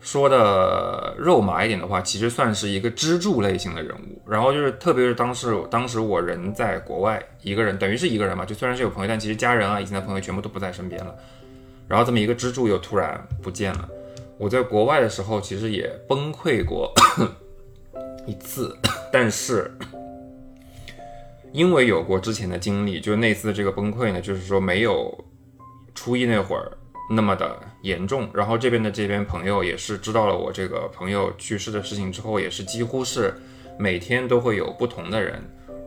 说的肉麻一点的话，其实算是一个支柱类型的人物。然后就是，特别是当时，当时我人在国外，一个人，等于是一个人嘛。就虽然是有朋友，但其实家人啊，以前的朋友全部都不在身边了。然后这么一个支柱又突然不见了。我在国外的时候，其实也崩溃过一次，但是因为有过之前的经历，就那次这个崩溃呢，就是说没有初一那会儿。那么的严重，然后这边的这边朋友也是知道了我这个朋友去世的事情之后，也是几乎是每天都会有不同的人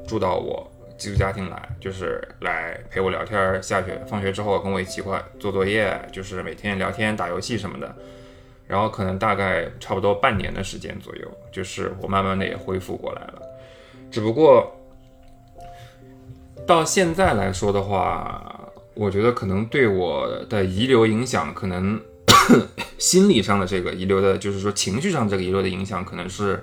住到我寄宿家庭来，就是来陪我聊天。下学放学之后跟我一起块做作业，就是每天聊天打游戏什么的。然后可能大概差不多半年的时间左右，就是我慢慢的也恢复过来了。只不过到现在来说的话。我觉得可能对我的遗留影响，可能 <coughs> 心理上的这个遗留的，就是说情绪上这个遗留的影响，可能是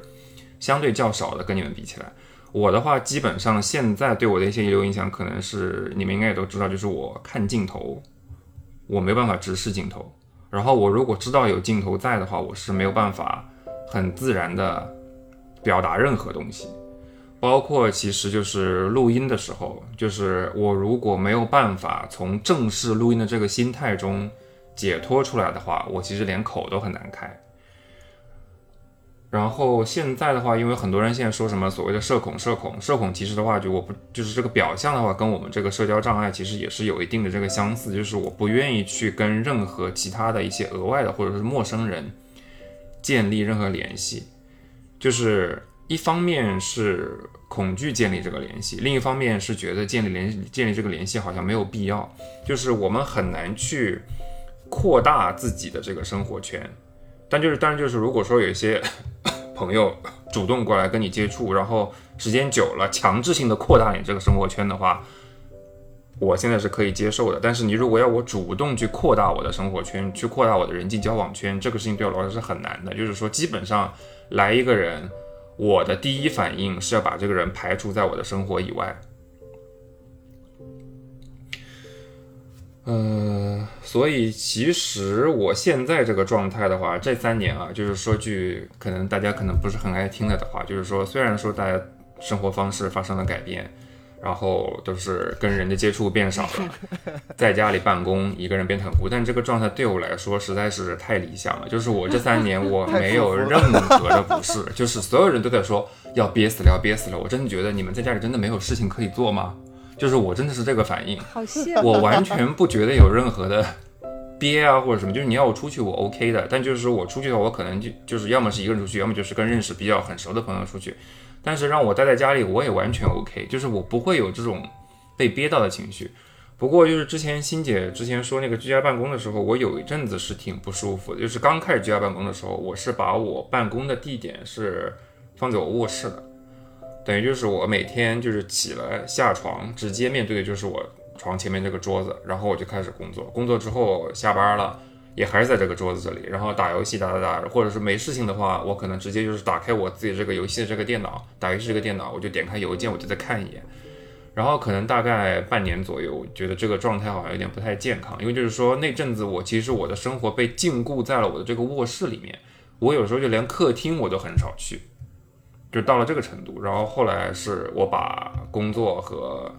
相对较少的。跟你们比起来，我的话基本上现在对我的一些遗留影响，可能是你们应该也都知道，就是我看镜头，我没办法直视镜头。然后我如果知道有镜头在的话，我是没有办法很自然的表达任何东西。包括其实就是录音的时候，就是我如果没有办法从正式录音的这个心态中解脱出来的话，我其实连口都很难开。然后现在的话，因为很多人现在说什么所谓的社恐，社恐，社恐，其实的话就我不就是这个表象的话，跟我们这个社交障碍其实也是有一定的这个相似，就是我不愿意去跟任何其他的一些额外的或者是陌生人建立任何联系，就是。一方面是恐惧建立这个联系，另一方面是觉得建立联建立这个联系好像没有必要，就是我们很难去扩大自己的这个生活圈。但就是当然就是如果说有一些 <coughs> 朋友主动过来跟你接触，然后时间久了强制性的扩大你这个生活圈的话，我现在是可以接受的。但是你如果要我主动去扩大我的生活圈，去扩大我的人际交往圈，这个事情对我来说是很难的。就是说基本上来一个人。我的第一反应是要把这个人排除在我的生活以外。呃，所以其实我现在这个状态的话，这三年啊，就是说句可能大家可能不是很爱听的的话，就是说，虽然说大家生活方式发生了改变。然后都是跟人的接触变少了，<laughs> 在家里办公，一个人变得很孤单。这个状态对我来说实在是太理想了。就是我这三年我没有任何的不适，<laughs> 就是所有人都在说要憋死了，要憋死了。我真的觉得你们在家里真的没有事情可以做吗？就是我真的是这个反应。好我完全不觉得有任何的憋啊或者什么。就是你要我出去我 OK 的，但就是说我出去的话，我可能就就是要么是一个人出去，要么就是跟认识比较很熟的朋友出去。但是让我待在家里，我也完全 OK，就是我不会有这种被憋到的情绪。不过就是之前欣姐之前说那个居家办公的时候，我有一阵子是挺不舒服的。就是刚开始居家办公的时候，我是把我办公的地点是放在我卧室的，等于就是我每天就是起来下床，直接面对的就是我床前面这个桌子，然后我就开始工作。工作之后下班了。也还是在这个桌子这里，然后打游戏打打打，或者是没事情的话，我可能直接就是打开我自己这个游戏的这个电脑，打游戏这个电脑，我就点开邮件，我就再看一眼。然后可能大概半年左右，我觉得这个状态好像有点不太健康，因为就是说那阵子我其实我的生活被禁锢在了我的这个卧室里面，我有时候就连客厅我都很少去，就到了这个程度。然后后来是我把工作和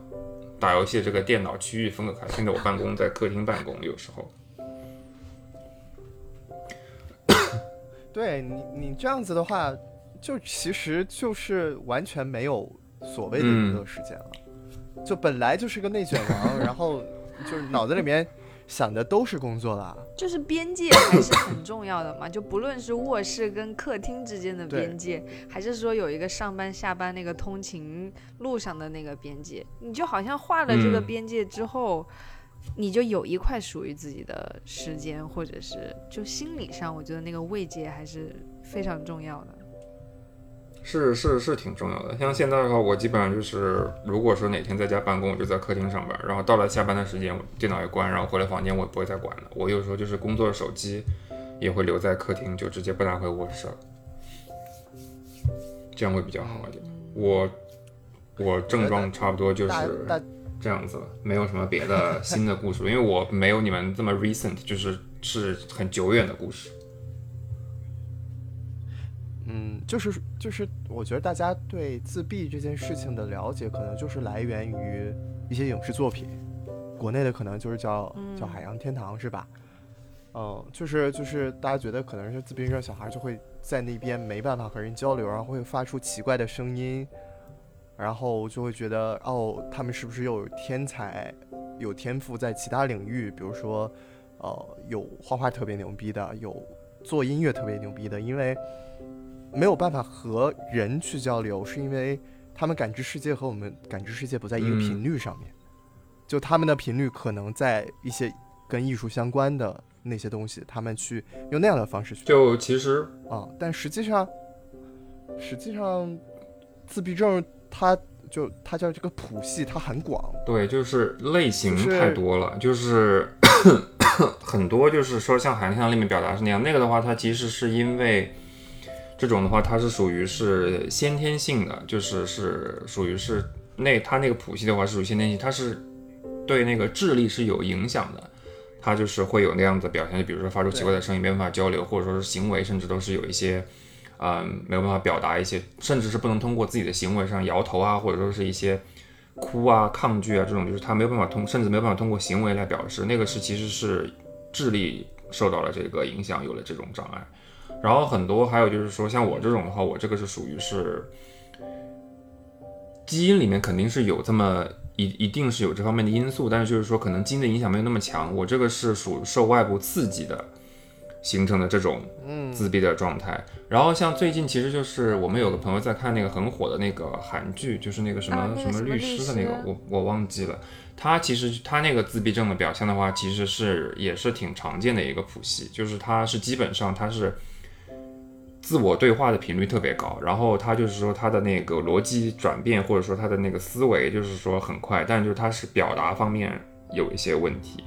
打游戏这个电脑区域分隔开，现在我办公在客厅办公，有时候。对你，你这样子的话，就其实就是完全没有所谓的娱乐时间了，就本来就是个内卷王，然后 <laughs> 就是脑子里面想的都是工作啦。就是边界还是很重要的嘛，就不论是卧室跟客厅之间的边界，还是说有一个上班下班那个通勤路上的那个边界，你就好像画了这个嗯。边界之后，你就有一块属于自己的时间，或者是就心理上，我觉得那个慰藉还是非常重要的。是是是挺重要的。像现在的话，我基本上就是，如果说哪天在家办公，我就在客厅上班，然后到了下班的时间，我电脑一关，然后回来房间我也不会再管了。我有时候就是工作手机也会留在客厅，就直接不拿回卧室了，这样会比较好一点。我我症状差不多就大是大这样子了，没有什么别的新的故事，因为我没有你们这么 recent，就是是很久远的故事。嗯，就是就是，我觉得大家对自闭这件事情的了解，可能就是来源于一些影视作品。国内的可能就是叫叫《海洋天堂》，是吧？嗯，就是就是大家觉得可能是自闭症小孩就会在那边没办法和人交流，然后会发出奇怪的声音，然后就会觉得哦，他们是不是又有天才、有天赋在其他领域，比如说呃有画画特别牛逼的，有做音乐特别牛逼的，因为。没有办法和人去交流，是因为他们感知世界和我们感知世界不在一个嗯。频率上面，就他们的频率可能在一些跟艺术相关的那些东西，他们去用那样的方式去就其实啊，但实际上，实际上自闭症它就它叫这个谱系，它很广，对，就是类型太多了，就是 <coughs> 很多，就是说像《海洋天堂》里面表达是那样，那个的话，它其实是因为这种的话，它是属于是先天性的，就是是属于是那它那个谱系的话是属于先天性，它是对那个智力是有影响的，它就是会有那样的表现，就比如说发出奇怪的声音，没办法交流，或者说是行为，甚至都是有一些。嗯，没有办法表达一些，甚至是不能通过自己的行为上摇头啊，或者说是一些哭啊、抗拒啊这种，就是他没有办法通，甚至没有办法通过行为来表示，那个是其实是智力受到了这个影响，有了这种障碍。然后很多还有就是说，像我这种的话，我这个是属于是基因里面肯定是有这么一一定是有这方面的因素，但是就是说可能基因的影响没有那么强，我这个是属受外部刺激的形成的这种嗯自闭的状态。然后像最近其实就是我们有个朋友在看那个很火的那个韩剧，就是那个什么、啊那个什么律律师的那个，我我忘记了。他其实他那个自闭症的表现的话，其实是也是挺常见的一个谱系，就是他是基本上他是自我对话的频率特别高，然后他就是说他的那个逻辑转变或者说他的那个思维就是说很快，但就是他是表达方面有一些问题。